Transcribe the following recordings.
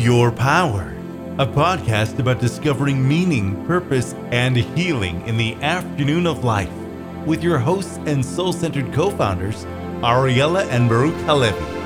Your Power, a podcast about discovering meaning, purpose, and healing in the afternoon of life with your hosts and soul centered co founders, Ariella and Baruch Halevi.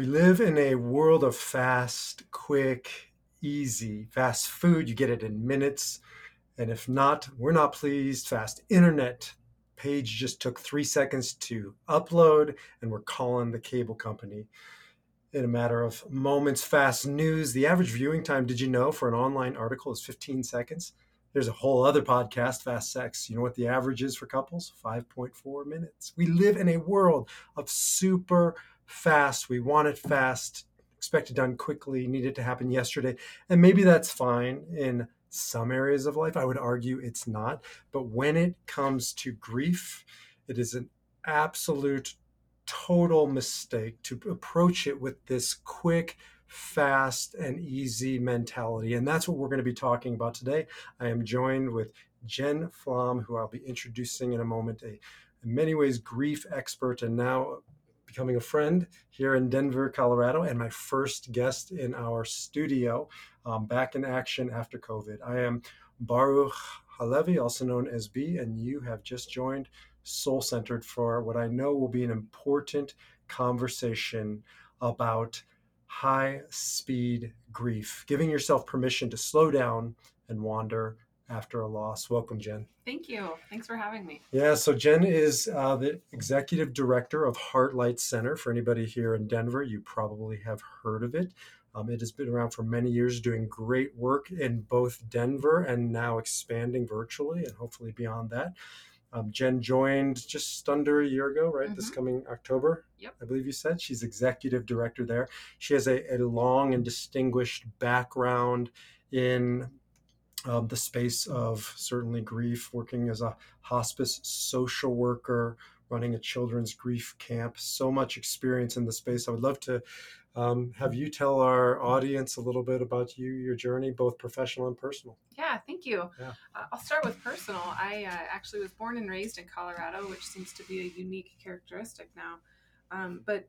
We live in a world of fast, quick, easy, fast food. You get it in minutes. And if not, we're not pleased. Fast internet page just took three seconds to upload, and we're calling the cable company in a matter of moments. Fast news. The average viewing time, did you know, for an online article is 15 seconds? There's a whole other podcast, Fast Sex. You know what the average is for couples? 5.4 minutes. We live in a world of super fast. We want it fast, expect it done quickly, need it to happen yesterday. And maybe that's fine in some areas of life. I would argue it's not. But when it comes to grief, it is an absolute total mistake to approach it with this quick, fast, and easy mentality. And that's what we're going to be talking about today. I am joined with Jen Flom, who I'll be introducing in a moment, a in many ways grief expert and now becoming a friend here in Denver, Colorado, and my first guest in our studio um, back in action after COVID. I am Baruch Halevi, also known as B, and you have just joined Soul Centered for what I know will be an important conversation about high speed grief, giving yourself permission to slow down and wander after a loss. Welcome, Jen. Thank you. Thanks for having me. Yeah, so Jen is uh, the executive director of Heartlight Center. For anybody here in Denver, you probably have heard of it. Um, it has been around for many years, doing great work in both Denver and now expanding virtually and hopefully beyond that. Um, Jen joined just under a year ago, right? Mm-hmm. This coming October, yep. I believe you said. She's executive director there. She has a, a long and distinguished background in um, the space of certainly grief, working as a hospice social worker, running a children's grief camp. So much experience in the space. I would love to um, have you tell our audience a little bit about you, your journey, both professional and personal. Yeah, thank you. Yeah. Uh, I'll start with personal. I uh, actually was born and raised in Colorado, which seems to be a unique characteristic now. Um, but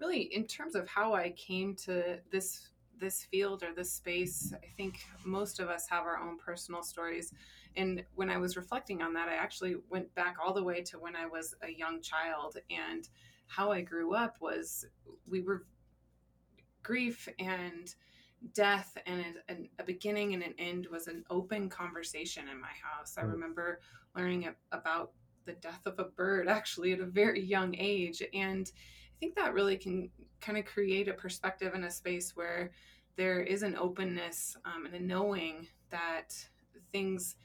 really, in terms of how I came to this this field or this space, I think most of us have our own personal stories. And when I was reflecting on that, I actually went back all the way to when I was a young child. And how I grew up was we were grief and death and a, a, beginning and an end was an open conversation in my house. I mm. remember learning about the death of a bird actually at a very young age. And think that really can kind of create a perspective in a space where there is an openness um, and a knowing that things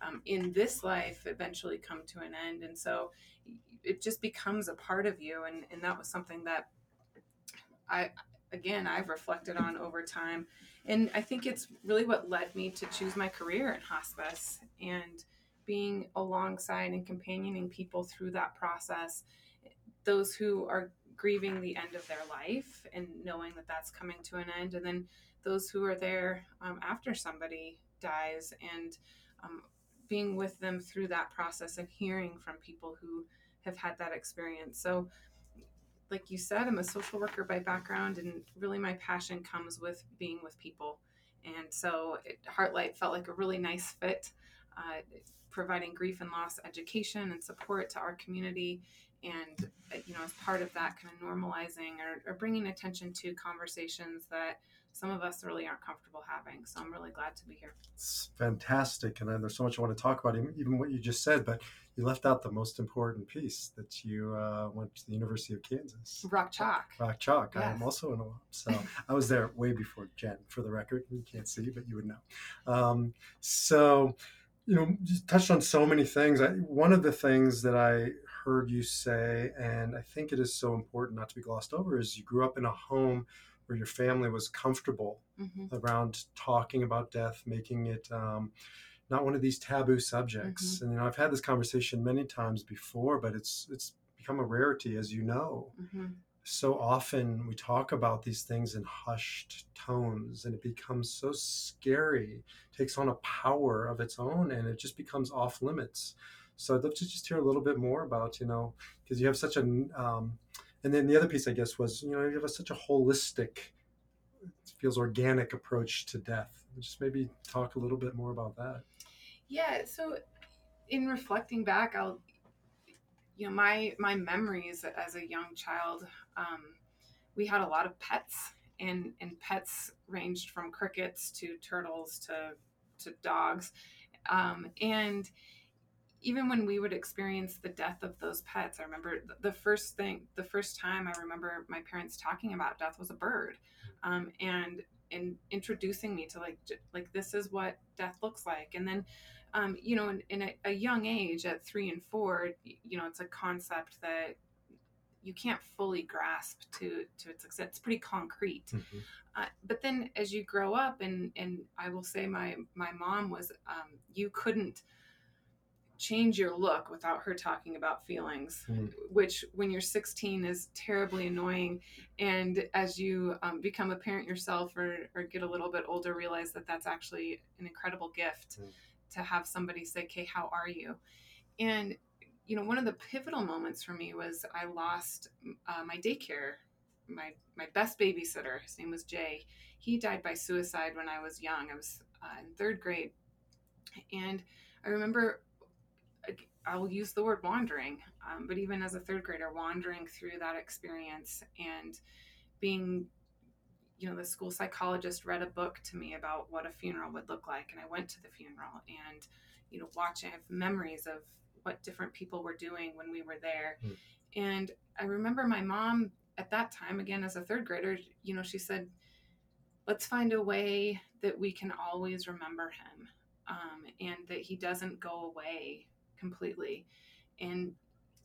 um, in this life eventually come to an end. And so it just becomes a part of you. And, and that was something that I, again, I've reflected on over time. And I think it's really what led me to choose my career in hospice and being alongside and companioning people through that process. Those who are grieving the end of their life and knowing that that's coming to an end. And then those who are there um, after somebody dies and um, being with them through that process and hearing from people who have had that experience. So like you said i'm a social worker by background and really my passion comes with being with people. And so it, heartlight felt like a really nice fit uh, providing grief and loss education and support to our community and uh, you know as part of that kind of normalizing or, or, bringing attention to conversations that some of us really aren't comfortable having. So i'm really glad to be here. It's fantastic and there's so much i want to talk about even what you just said but you left out the most important piece that you uh, went to the university of kansas. Rock chalk. Rock chalk. Yes. i am also in a so i was there way before jen for the record. You can't see but you would know. Um, so you know just touched on so many things. I, one of the things that i heard you say, and I think it is so important not to be glossed over, is you grew up in a home where your family was comfortable mm-hmm. around talking about death, making it um, not one of these taboo subjects. Mm-hmm. And you know, I've had this conversation many times before, but it's it's become a rarity, as you know. Mm-hmm. so often we talk about these things in hushed tones and it becomes so scary takes on a power of its own and it just becomes off limits so i'd love to just hear a little bit more about you know because you have such a um, and then the other piece i guess was you know you have such a holistic feels organic approach to death. Just maybe talk a little bit more about that. Yeah so in reflecting back i'll you know my my memories as a young child um, we had a lot of pets and and pets ranged from crickets to turtles to to dogs. Um, and even when we would experience the death of those pets i remember the first thing the first time i remember my parents talking about death was a bird um, and and introducing me to like like this is what death looks like and then um, you know, in, in a, a, young age at three and four, you know, it's a concept that you can't fully grasp to to its extent. It's pretty concrete. Mm-hmm. Uh, but then as you grow up, and and I will say my my mom was, um, you couldn't change your look without her talking about feelings mm. which when you're 16 is terribly annoying and as you um, become a parent yourself or, or get a little bit older realize that that's actually an incredible gift mm to have somebody say, "Okay, how are you?" And you know, one of the pivotal moments for me was I lost uh, my daycare, my my best babysitter. His name was Jay. He died by suicide when I was young. I was uh, in third grade, and I remember. I'll use the word wandering, um, but even as a third grader, wandering through that experience and being you know, the school psychologist read a book to me about what a funeral would look like. And I went to the funeral and, you know, watching, I have memories of what different people were doing when we were there. Mm. And I remember my mom at that time, again, as a third grader, you know, she said, let's find a way that we can always remember him um, and that he doesn't go away completely. And,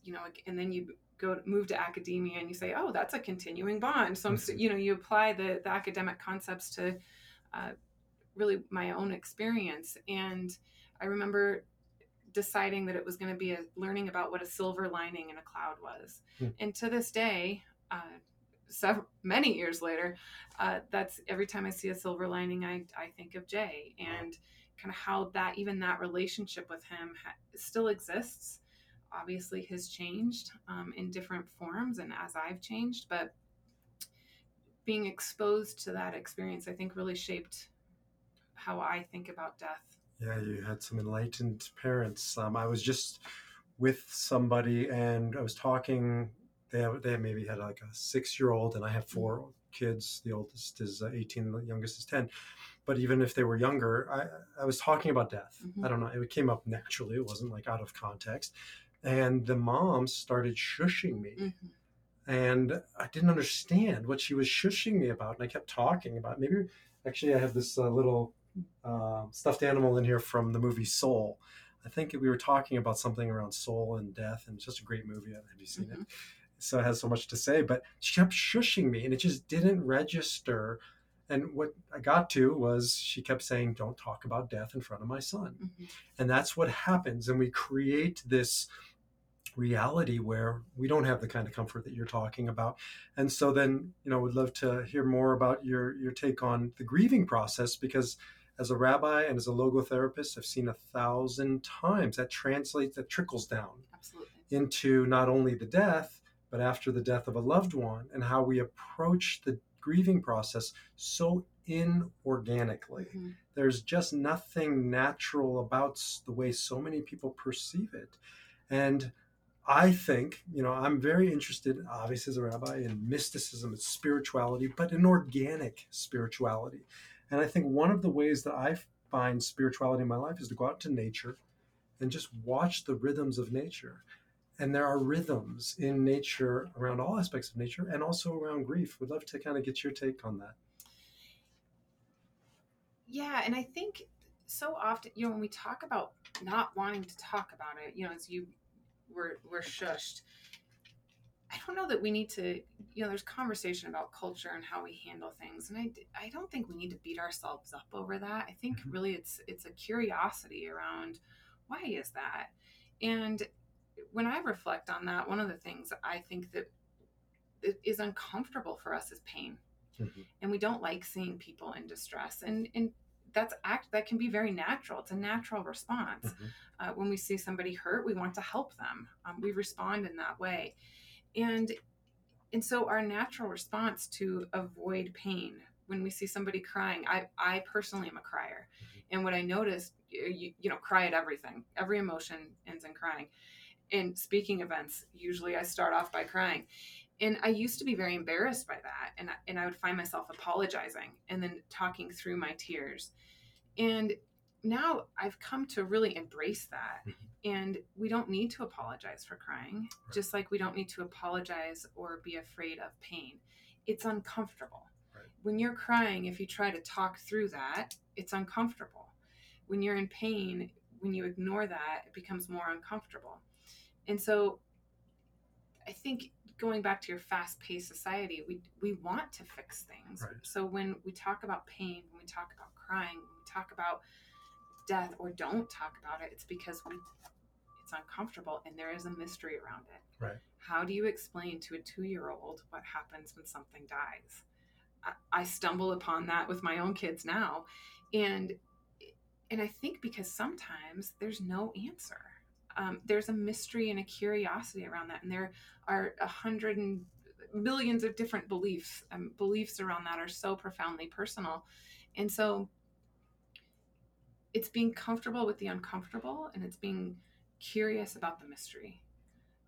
you know, and then you go move to academia and you say, oh, that's a continuing bond. So, mm-hmm. you know, you apply the, the academic concepts to uh, really my own experience. And I remember deciding that it was going to be a learning about what a silver lining in a cloud was. Mm. And to this day, uh, so many years later, uh, that's every time I see a silver lining, I, I think of Jay and kind of how that even that relationship with him ha- still exists obviously has changed um, in different forms and as I've changed, but being exposed to that experience, I think really shaped how I think about death. Yeah, you had some enlightened parents. Um, I was just with somebody and I was talking. They have, they maybe had like a six year old, and I have 4 mm-hmm. Kids. The oldest is uh, 18, the youngest is 10. But even if they were younger, I, I was talking about death. Mm-hmm. I don't know. It came up naturally. It wasn't like out of context and the mom started shushing me. Mm-hmm. And I didn't understand what she was shushing me about. And I kept talking about maybe actually I have this uh, little uh, stuffed animal in here from the movie Soul. I think we were talking about something around soul and death, and it's just a great movie. Have you seen mm-hmm. it? So has so much to say, but she kept shushing me, and it just didn't register. And what I got to was she kept saying, "Don't talk about death in front of my son," mm-hmm. and that's what happens. And we create this reality where we don't have the kind of comfort that you're talking about. And so then, you know, would love to hear more about your your take on the grieving process because as a rabbi and as a logotherapist, I've seen a thousand times that translates that trickles down Absolutely. into not only the death, but after the death of a loved one and how we approach the grieving process so inorganically. Mm-hmm. There's just nothing natural about the way so many people perceive it. And I think, you know, I'm very interested, obviously, as a rabbi, in mysticism and spirituality, but in organic spirituality. And I think one of the ways that I find spirituality in my life is to go out to nature and just watch the rhythms of nature. And there are rhythms in nature around all aspects of nature and also around grief. We'd love to kind of get your take on that. Yeah, and I think so often, you know, when we talk about not wanting to talk about it, you know, as you we're we're shushed. I don't know that we need to, you know, there's conversation about culture and how we handle things, and I, I don't think we need to beat ourselves up over that. I think mm-hmm. really it's it's a curiosity around why is that, and when I reflect on that, one of the things I think that is uncomfortable for us is pain. Mhm. And we don't like seeing people in distress. And and that's act that can be very natural. It's a natural response. Mhm. Uh, when we see somebody hurt, we want to help them. Um, we respond in that way, and and so our natural response to avoid pain when we see somebody crying. I I personally am a crier, and what I noticed, you, you know, cry at everything. Every emotion ends in crying. In speaking events, usually I start off by crying. And I used to be very embarrassed by that. And I, and I would find myself apologizing and then talking through my tears. And now I've come to really embrace that. Mhm. And we don't need to apologize for crying, Right. just like we don't need to apologize or be afraid of pain. It's uncomfortable. Right. When you're crying, if you try to talk through that, it's uncomfortable. When you're in pain, when you ignore that, it becomes more uncomfortable. And so I think going back to your fast-paced society, we we want to fix things. Right. So when we talk about pain, when we talk about crying, when we talk about death or don't talk about it, it's because we it's uncomfortable and there is a mystery around it. Right. How do you explain to a 2-year-old what happens when something dies? I, I stumble upon that with my own kids now and and I think because sometimes there's no answer. Um, there's a mystery and a curiosity around that, and there are a hundred and millions of different beliefs. Um, beliefs around that are so profoundly personal, and so it's being comfortable with the uncomfortable, and it's being curious about the mystery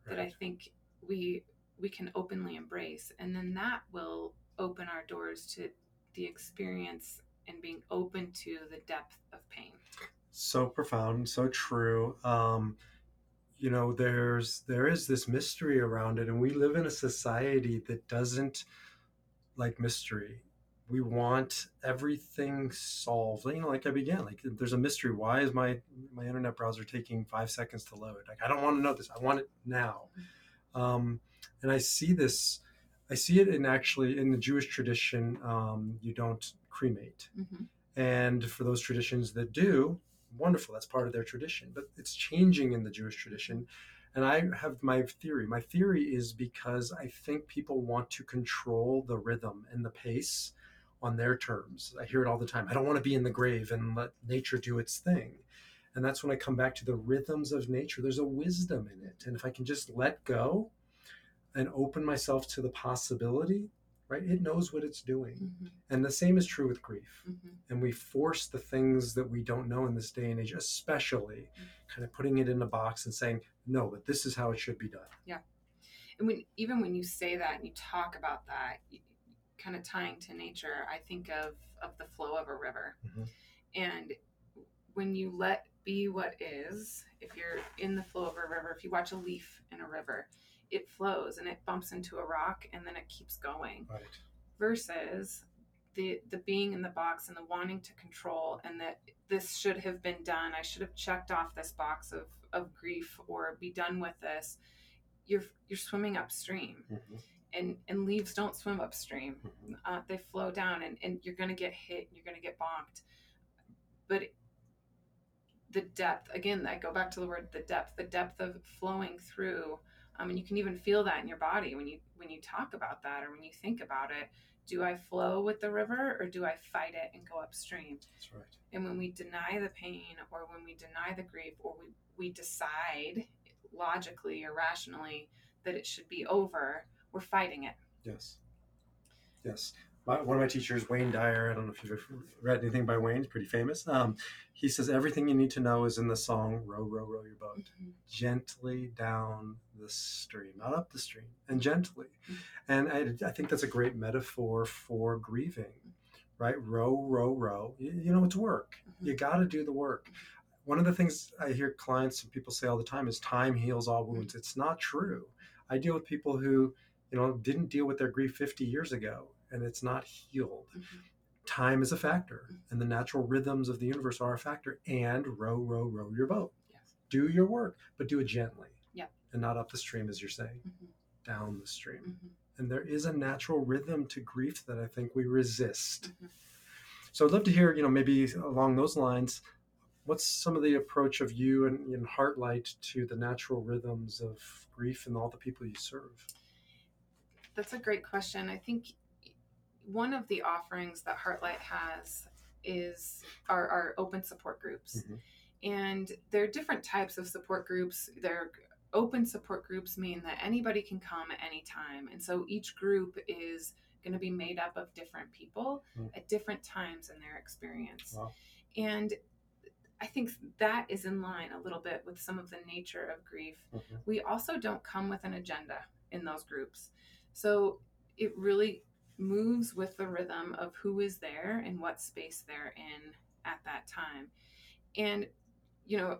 that I think we we can openly embrace, and then that will open our doors to the experience and being open to the depth of pain. so profound so true um you know there's there is this mystery around it and we live in a society that doesn't like mystery. We want everything solved. You know like i began like there's a mystery. Why is my my internet browser taking five seconds to load? Like i don't want to know this. I want it now. Um and i see this i see it in actually in the jewish tradition um you don't cremate. Mm-hmm. and for those traditions that do, wonderful, that's part of their tradition. But it's changing in the Jewish tradition. And I have my theory. My theory is because I think people want to control the rhythm and the pace on their terms. I hear it all the time. I don't want to be in the grave and let nature do its thing. And that's when I come back to the rhythms of nature. There's a wisdom in it. And if I can just let go and open myself to the possibility, right, it knows what it's doing. Mm-hmm. And the same is true with grief Mm-hmm. and we force the things that we don't know in this day and age, especially kind of putting it in a box and saying, no, but this is how it should be done. Yeah. And when even when you say that and you talk about that kind of tying to nature i think of of the flow of a river Mhm. and when you let be what is if you're in the flow of a river if you watch a leaf in a river it flows and it bumps into a rock and then it keeps going. Right. versus the the being in the box and the wanting to control and that this should have been done. I should have checked off this box of of grief or be done with this. You're you're swimming upstream. And and leaves don't swim upstream. Uh, they flow down and, and you're going to get hit you're going to get bonked. But the depth again i go back to the word the depth the depth of flowing through um, and you can even feel that in your body when you when you talk about that or when you think about it do i flow with the river or do i fight it and go upstream That's right. and when we deny the pain or when we deny the grief or we, we decide logically or rationally that it should be over we're fighting it Yes. Yes. My, one of my teachers, Wayne Dyer, I don't know if you've read anything by Wayne, he's pretty famous. Um, he says, Everything you need to know is in the song Row, Row, Row Your Boat. Gently down the stream, not up the stream, and gently. Mhm. And I, I think that's a great metaphor for grieving, right? Row, row, row. You, you know, it's work. Mhm. You got to do the work. One of the things I hear clients and people say all the time is time heals all wounds. It's not true. I deal with people who, you know, didn't deal with their grief 50 years ago and it's not healed. Mhm. Time is a factor and the natural rhythms of the universe are a factor. And row, row, row your boat. Yes. Do your work, but do it gently. Yeah. And not up the stream, as you're saying, Mhm. down the stream. Mhm. And there is a natural rhythm to grief that I think we resist. Mhm. So I'd love to hear, you know, maybe along those lines, what's some of the approach of you and, and Heartlight to the natural rhythms of grief and all the people you serve? That's a great question. I think one of the offerings that Heartlight has is our, our open support groups. Mm-hmm. And there are different types of support groups. There open support groups mean that anybody can come at any time. And so each group is going to be made up of different people mm. at different times in their experience. Wow. And I think that is in line a little bit with some of the nature of grief. Mm-hmm. We also don't come with an agenda in those groups. So it really moves with the rhythm of who is there and what space they're in at that time. And, you know,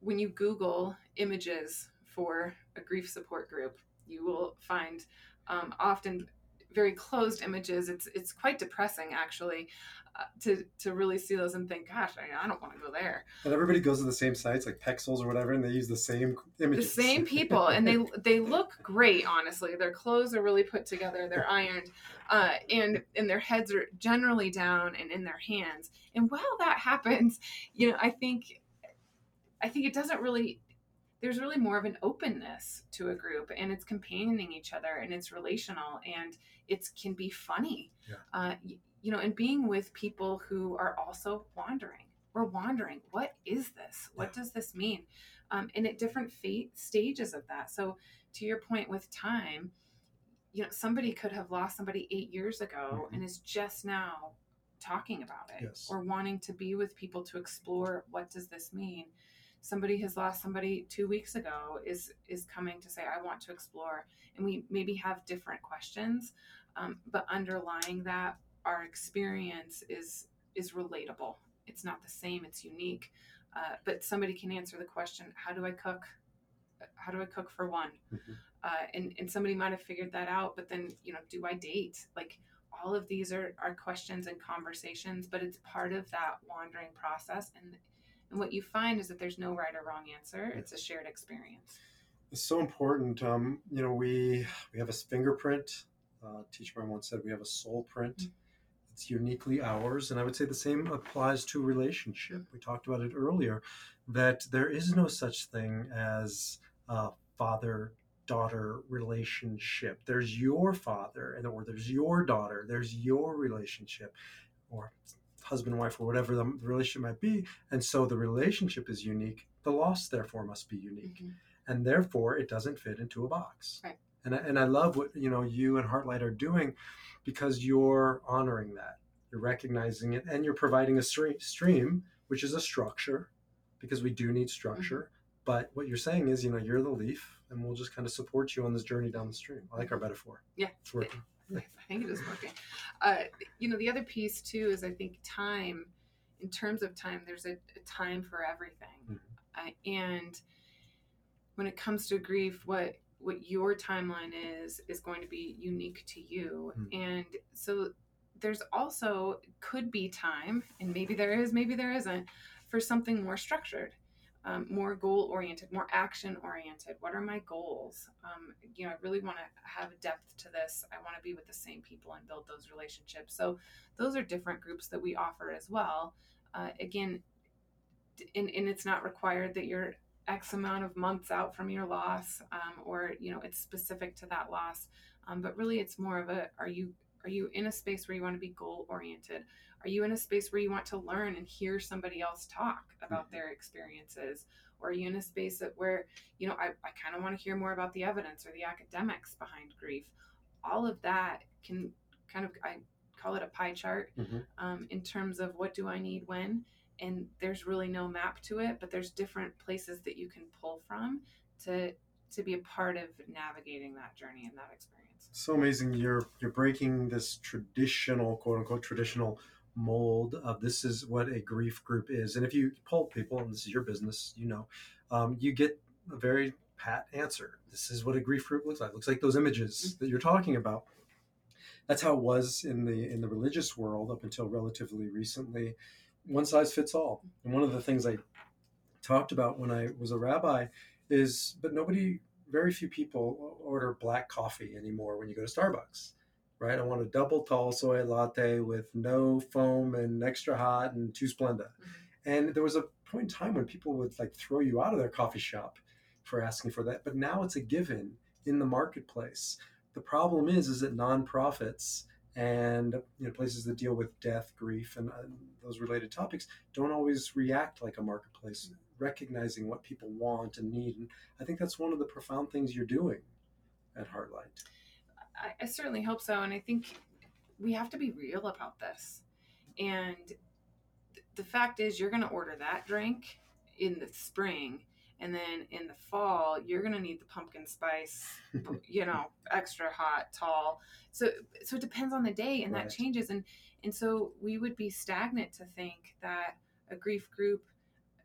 when you Google images for a grief support group, you will find um, often very closed images. It's it's quite depressing actually uh, to to really see those and think, gosh, I, I don't want to go there. And everybody goes to the same sites like Pexels or whatever, and they use the same images. The same people, and they they look great. Honestly, their clothes are really put together. They're ironed, uh, and and their heads are generally down and in their hands. And while that happens, you know, I think I think it doesn't really there's really more of an openness to a group and it's companioning each other and it's relational and it can be funny yeah. uh, you, you know and being with people who are also wandering we're wandering what is this what yeah. does this mean um, and at different fate stages of that so to your point with time you know somebody could have lost somebody eight years ago mm-hmm. and is just now talking about it yes. or wanting to be with people to explore what does this mean somebody has lost somebody two weeks ago is is coming to say i want to explore. And we maybe have different questions um, but underlying that our experience is is relatable. It's not the same it's unique uh, but somebody can answer the question how do i cook? How do i cook for one? Mm-hmm. uh, and and somebody might have figured that out but then you know do i date? Like all of these are, are questions and conversations but it's part of that wandering process and and what you find is that there's no right or wrong answer. It's a shared experience. It's so important. Um, you know, we we have a fingerprint. Uh, Teach Barn once said we have a soul print. Mm-hmm. It's uniquely ours, and I would say the same applies to relationship. We talked about it earlier that there is no such thing as a father daughter relationship. There's your father, and or there's your daughter. There's your relationship, or husband wife or whatever the relationship might be and so the relationship is unique the loss therefore must be unique. Mm-hmm. and therefore it doesn't fit into a box. Right. and, I, and i love what you know you and heartlight are doing because you're honoring that. You're recognizing it and you're providing a stream which is a structure because we do need structure. Mm-hmm. but what you're saying is you know you're the leaf and we'll just kind of support you on this journey down the stream. I like our metaphor. Yeah. It's working I think it is working. Uh, you know, the other piece too is I think time. In terms of time, there's a, a time for everything, mm-hmm. uh, and when it comes to grief, what what your timeline is is going to be unique to you, mm-hmm. and so there's also could be time, and maybe there is, maybe there isn't, for something more structured um, more goal oriented, more action oriented. What are my goals? Um, you know, I really want to have depth to this. I want to be with the same people and build those relationships. So, those are different groups that we offer as well. Uh, again, and, and it's not required that you're X amount of months out from your loss, um, or you know, it's specific to that loss. Um, but really, it's more of a: Are you are you in a space where you want to be goal oriented? Are you in a space where you want to learn and hear somebody else talk about mm-hmm. their experiences? Or are you in a space that where, you know, I, I kind of want to hear more about the evidence or the academics behind grief? All of that can kind of, I call it a pie chart mm-hmm. um, in terms of what do I need when. And there's really no map to it, but there's different places that you can pull from to to be a part of navigating that journey and that experience. So amazing! You're you're breaking this traditional, quote unquote, traditional mold of this is what a grief group is. And if you poll people, and this is your business, you know, um, you get a very pat answer. This is what a grief group looks like. It looks like those images mm-hmm. that you're talking about. That's how it was in the in the religious world up until relatively recently. One size fits all. And one of the things I talked about when I was a rabbi is, but nobody, very few people order black coffee anymore when you go to Starbucks right? I want a double tall soy latte with no foam and extra hot and two Splenda. Mm-hmm. And there was a point in time when people would like throw you out of their coffee shop for asking for that. But now it's a given in the marketplace. the problem is, is that nonprofits and you know places that deal with death, grief, and uh, those related topics don't always react like a marketplace, recognizing what people want and need. And I think that's one of the profound things you're doing at Heartlight. I, I certainly hope so, and I think we have to be real about this. And th- the fact is, you're going to order that drink in the spring and then in the fall you're going to need the pumpkin spice you know extra hot tall so so it depends on the day and right. that changes and and so we would be stagnant to think that a grief group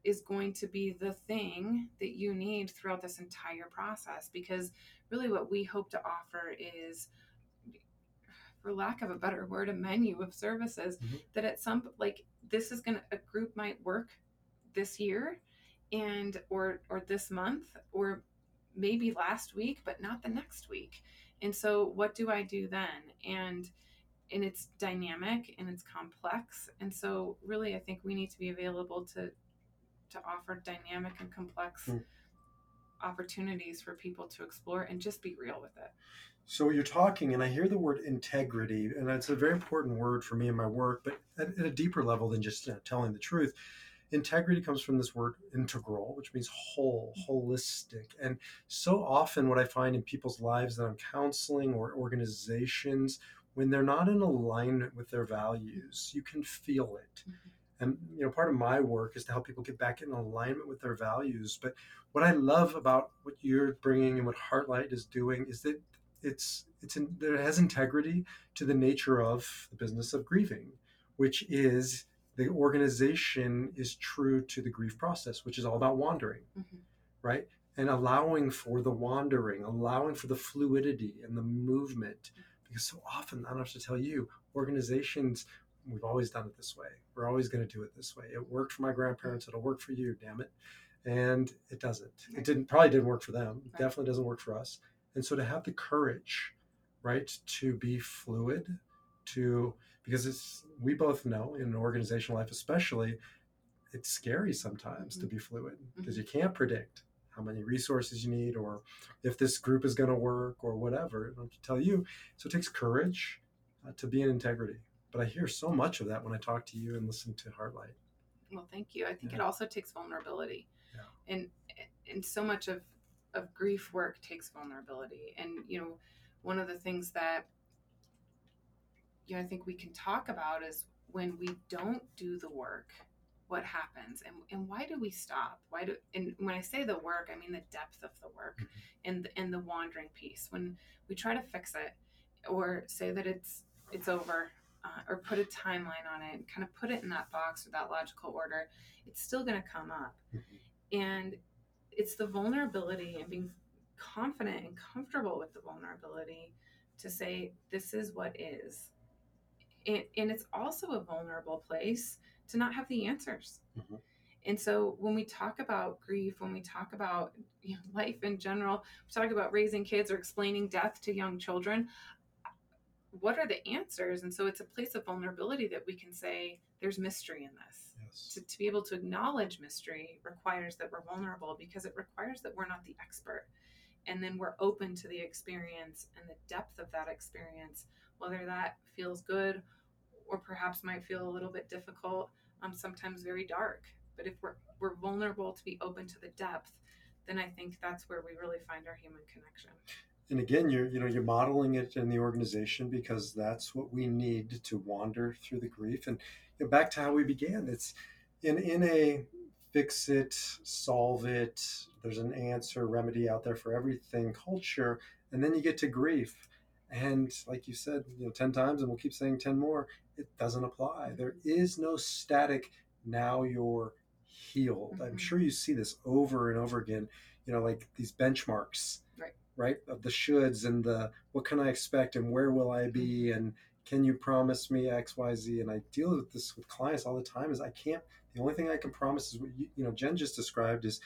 is going to be the thing that you need throughout this entire process because really what we hope to offer is for lack of a better word a menu of services mm-hmm. that at some like this is going to a group might work this year and or or this month or maybe last week but not the next week. And so what do i do then? And and it's dynamic and it's complex. And so really i think we need to be available to to offer dynamic and complex mm. opportunities for people to explore and just be real with it so you're talking and i hear the word integrity and it's a very important word for me in my work but at, at a deeper level than just you know, telling the truth integrity comes from this word integral, which means whole, holistic. And so often, what I find in people's lives that I'm counseling or organizations, when they're not in alignment with their values, you can feel it. Mm-hmm. And you know, part of my work is to help people get back in alignment with their values. But what I love about what you're bringing and what Heartlight is doing is that it's it's in, it has integrity to the nature of the business of grieving, which is the organization is true to the grief process, which is all about wandering, mm-hmm. right? And allowing for the wandering, allowing for the fluidity and the movement. Mm-hmm. Because so often, I don't have to tell you, organizations, we've always done it this way. We're always going to do it this way. It worked for my grandparents. It'll work for you, damn it. And it doesn't. It didn't probably didn't work for them. It definitely doesn't work for us. And so to have the courage, right, to be fluid, to because it's we both know in organizational life especially it's scary sometimes mm-hmm. to be fluid because mm-hmm. you can't predict how many resources you need or if this group is going to work or whatever i don't tell you so it takes courage uh, to be in integrity but i hear so much of that when i talk to you and listen to heartlight well thank you i think yeah. it also takes vulnerability yeah. and and so much of of grief work takes vulnerability and you know one of the things that you know, I think we can talk about is when we don't do the work, what happens and, and why do we stop? Why do and when I say the work, I mean the depth of the work mm-hmm. and and the wandering piece. When we try to fix it or say that it's it's over uh, or put a timeline on it and kind of put it in that box or that logical order, it's still going to come up. Mm-hmm. And it's the vulnerability and being confident and comfortable with the vulnerability to say, this is what is and, and it's also a vulnerable place to not have the answers. Mm-hmm. And so when we talk about grief, when we talk about you know, life in general, we talk about raising kids or explaining death to young children, what are the answers? And so it's a place of vulnerability that we can say there's mystery in this. Yes. To, to be able to acknowledge mystery requires that we're vulnerable because it requires that we're not the expert. And then we're open to the experience and the depth of that experience, whether that feels good or perhaps might feel a little bit difficult, um, sometimes very dark. But if we're, we're vulnerable to be open to the depth, then I think that's where we really find our human connection. And again, you're you know you're modeling it in the organization because that's what we need to wander through the grief. And you know, back to how we began, it's in in a fix it, solve it. There's an answer, remedy out there for everything culture, and then you get to grief and like you said, you know, 10 times, and we'll keep saying 10 more, it doesn't apply. There is no static, now you're healed. Mm-hmm. I'm sure you see this over and over again, you know, like these benchmarks, right? Of the shoulds and the what can I expect and where will I be mm-hmm. and can you promise me X, Y, Z? And I deal with this with clients all the time is I can't, the only thing I can promise is what you, you know, Jen just described is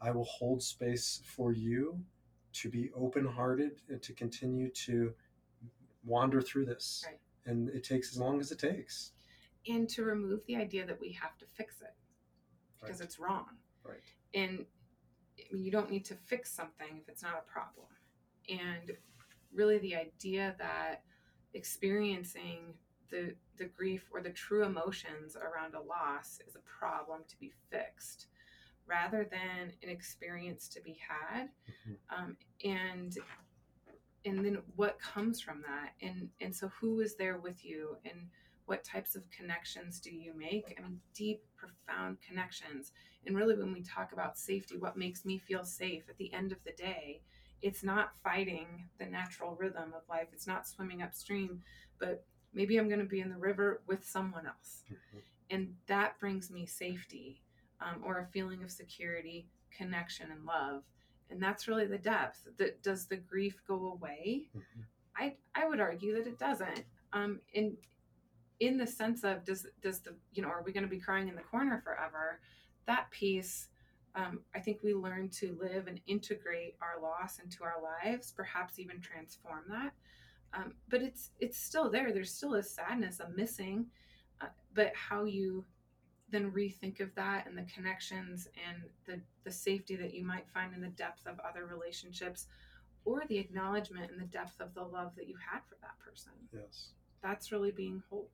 I will hold space for you to be open hearted and to continue to wander through this. Right. And it takes as long as it takes. And to remove the idea that we have to fix it because right. it's wrong. Right. And I mean, you don't need to fix something if it's not a problem. And really the idea that experiencing the the grief or the true emotions around a loss is a problem to be fixed rather than an experience to be had. Mm-hmm. um, and and then what comes from that? And and so who is there with you? And what types of connections do you make? I mean deep profound connections. And really when we talk about safety what makes me feel safe at the end of the day it's not fighting the natural rhythm of life. It's not swimming upstream but maybe i'm going to be in the river with someone else. Mm-hmm. and that brings me safety um, or a feeling of security connection and love. And that's really the depth. That does the grief go away? Mm-hmm. i i would argue that it doesn't. Um in in the sense of does does the you know are we going to be crying in the corner forever? That piece um, i think we learn to live and integrate our loss into our lives perhaps even transform that. Um, but it's it's still there. There's still a sadness a missing uh, but how you then rethink of that and the connections and the the safety that you might find in the depth of other relationships or the acknowledgement and the depth of the love that you had for that person. Yes. That's really being whole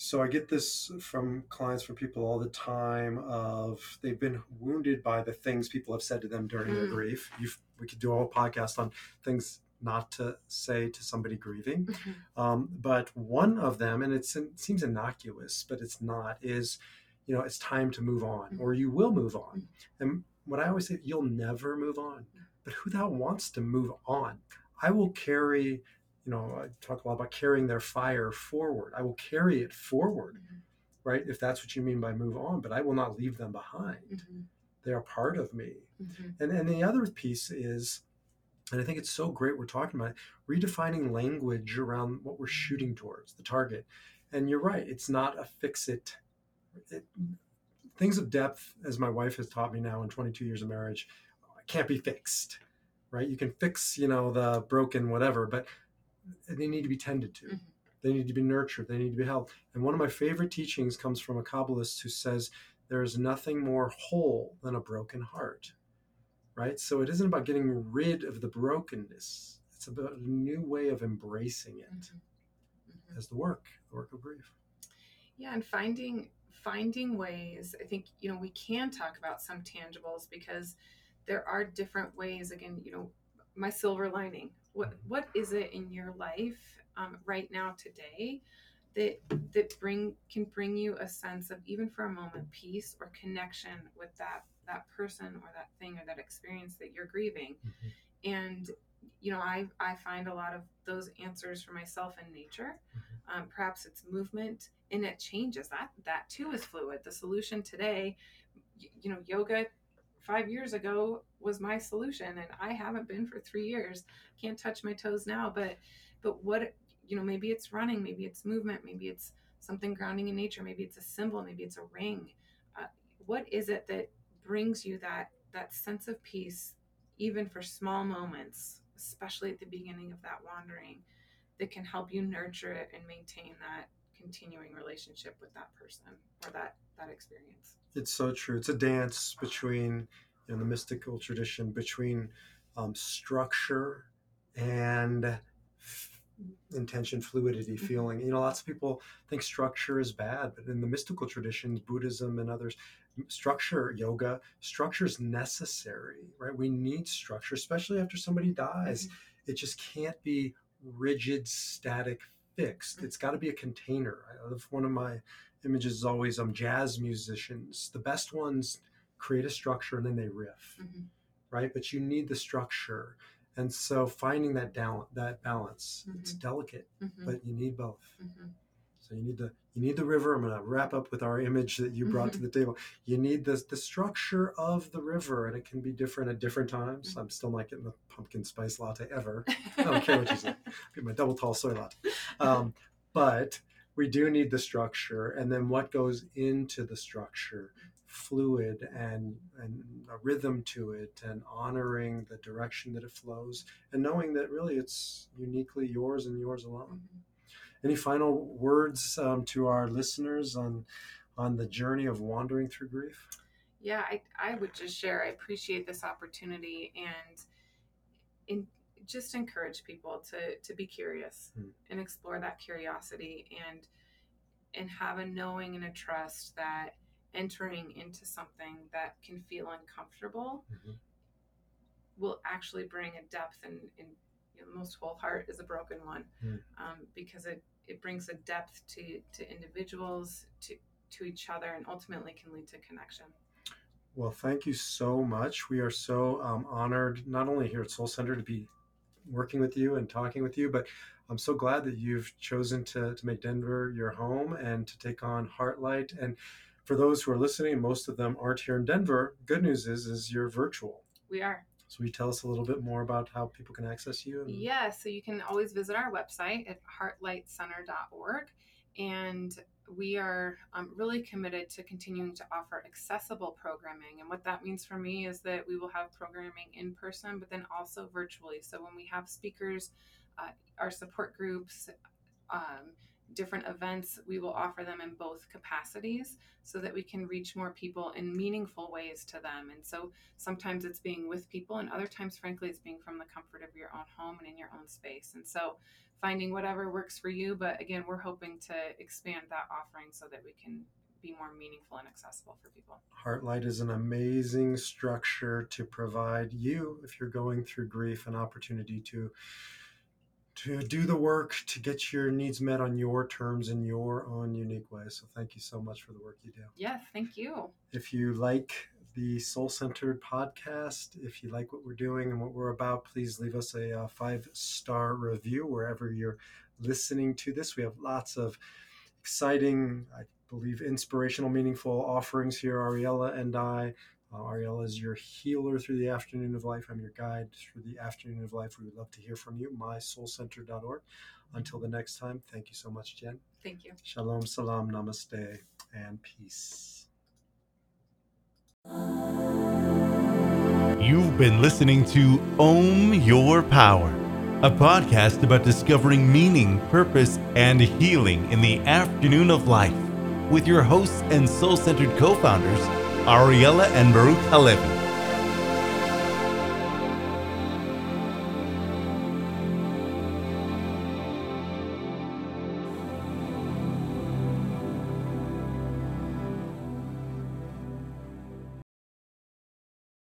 so i get this from clients from people all the time of they've been wounded by the things people have said to them during mm. their grief You've, we could do a whole podcast on things not to say to somebody grieving mm-hmm. um, but one of them and it seems innocuous but it's not is you know it's time to move on mm-hmm. or you will move on mm-hmm. and what i always say you'll never move on but who that wants to move on i will carry you know i talk a lot about carrying their fire forward i will carry it forward mm-hmm. right if that's what you mean by move on but i will not leave them behind mm-hmm. they are part of me mm-hmm. and and the other piece is and i think it's so great we're talking about it, redefining language around what we're shooting towards the target and you're right it's not a fix it it, things of depth, as my wife has taught me now in 22 years of marriage, can't be fixed, right? You can fix, you know, the broken whatever, but they need to be tended to. Mm-hmm. They need to be nurtured. They need to be held. And one of my favorite teachings comes from a Kabbalist who says there is nothing more whole than a broken heart, right? So it isn't about getting rid of the brokenness. It's about a new way of embracing it mm-hmm. Mm-hmm. as the work, the work of grief. Yeah, and finding finding ways i think you know we can talk about some tangibles because there are different ways again you know my silver lining what what is it in your life um, right now today that that bring can bring you a sense of even for a moment peace or connection with that that person or that thing or that experience that you're grieving mm-hmm. and you know i i find a lot of those answers for myself in nature mm-hmm. um, perhaps it's movement and it changes that that too is fluid the solution today you know yoga five years ago was my solution and i haven't been for three years. Can't touch my toes now but but what you know maybe it's running maybe it's movement maybe it's something grounding in nature maybe it's a symbol maybe it's a ring. Uh, what is it that brings you that that sense of peace even for small moments especially at the beginning of that wandering that can help you nurture it and maintain that continuing relationship with that person or that that experience. It's so true. It's a dance between you know, the mystical tradition between um, structure and f- intention fluidity mm-hmm. feeling. You know lots of people think structure is bad but in the mystical traditions buddhism and others structure yoga structure is necessary right? We need structure especially after somebody dies. Mm-hmm. it just can't be rigid static fixed. It's got to be a container. One of my images is always um, jazz musicians. The best ones create a structure and then they riff, mm-hmm. right? But you need the structure. And so finding that down that balance, mm-hmm. it's delicate, mm-hmm. but you need both. Mm-hmm. So you need the you need the river. I'm going to wrap up with our image that you brought to mm-hmm. the table. You need the the structure of the river, and it can be different at different times. Mm-hmm. I'm still not getting the pumpkin spice latte ever. I don't care what you say. Get my double tall soy latte. Um, but we do need the structure, and then what goes into the structure, fluid and and a rhythm to it, and honoring the direction that it flows, and knowing that really it's uniquely yours and yours alone. Mm-hmm any final words um, to our listeners on on the journey of wandering through grief? Yeah, I, I would just share. I appreciate this opportunity and in just encourage people to to be curious Hmm. and explore that curiosity and and have a knowing and a trust that entering into something that can feel uncomfortable Mhm. will actually bring a depth and, and most whole heart is a broken one Hmm. um, because it it brings a depth to to individuals to to each other and ultimately can lead to connection Well, thank you so much. We are so um, honored, not only here at Soul Center, to be working with you and talking with you, but I'm so glad that you've chosen to, to make Denver your home and to take on Heartlight. And for those who are listening, most of them aren't here in Denver. Good news is, is you're virtual. we are So you tell us a little bit more about how people can access you? and- Yeah, so you can always visit our website at heartlightcenter.org. And we are um, really committed to continuing to offer accessible programming. And what that means for me is that we will have programming in person, but then also virtually. So when we have speakers, uh, our support groups, um, different events, we will offer them in both capacities so that we can reach more people in meaningful ways to them. And so sometimes it's being with people, and other times, frankly, it's being from the comfort of your own home and in your own space. And so finding whatever works for you. But again, we're hoping to expand that offering so that we can be more meaningful and accessible for people. Heartlight is an amazing structure to provide you, if you're going through grief, an opportunity to to do the work to get your needs met on your terms in your own unique way. So thank you so much for the work you do. Yes, thank you. If you like the Soul Centered podcast, if you like what we're doing and what we're about, please leave us a, uh five star review wherever you're listening to this. We have lots of exciting, I believe, inspirational, meaningful offerings here. Ariella and I. Uh, Ariella is your healer through the afternoon of life. I'm your guide through the afternoon of life. We would love to hear from you. MySoulCenter.org. Until the next time, thank you so much, Jen. Thank you. Shalom, salam, namaste, and peace. You've been listening to Ohm Your Power, a podcast about discovering meaning, purpose, and healing in the afternoon of life with your hosts and soul centered co founders, Ariella and Baruch Halevi.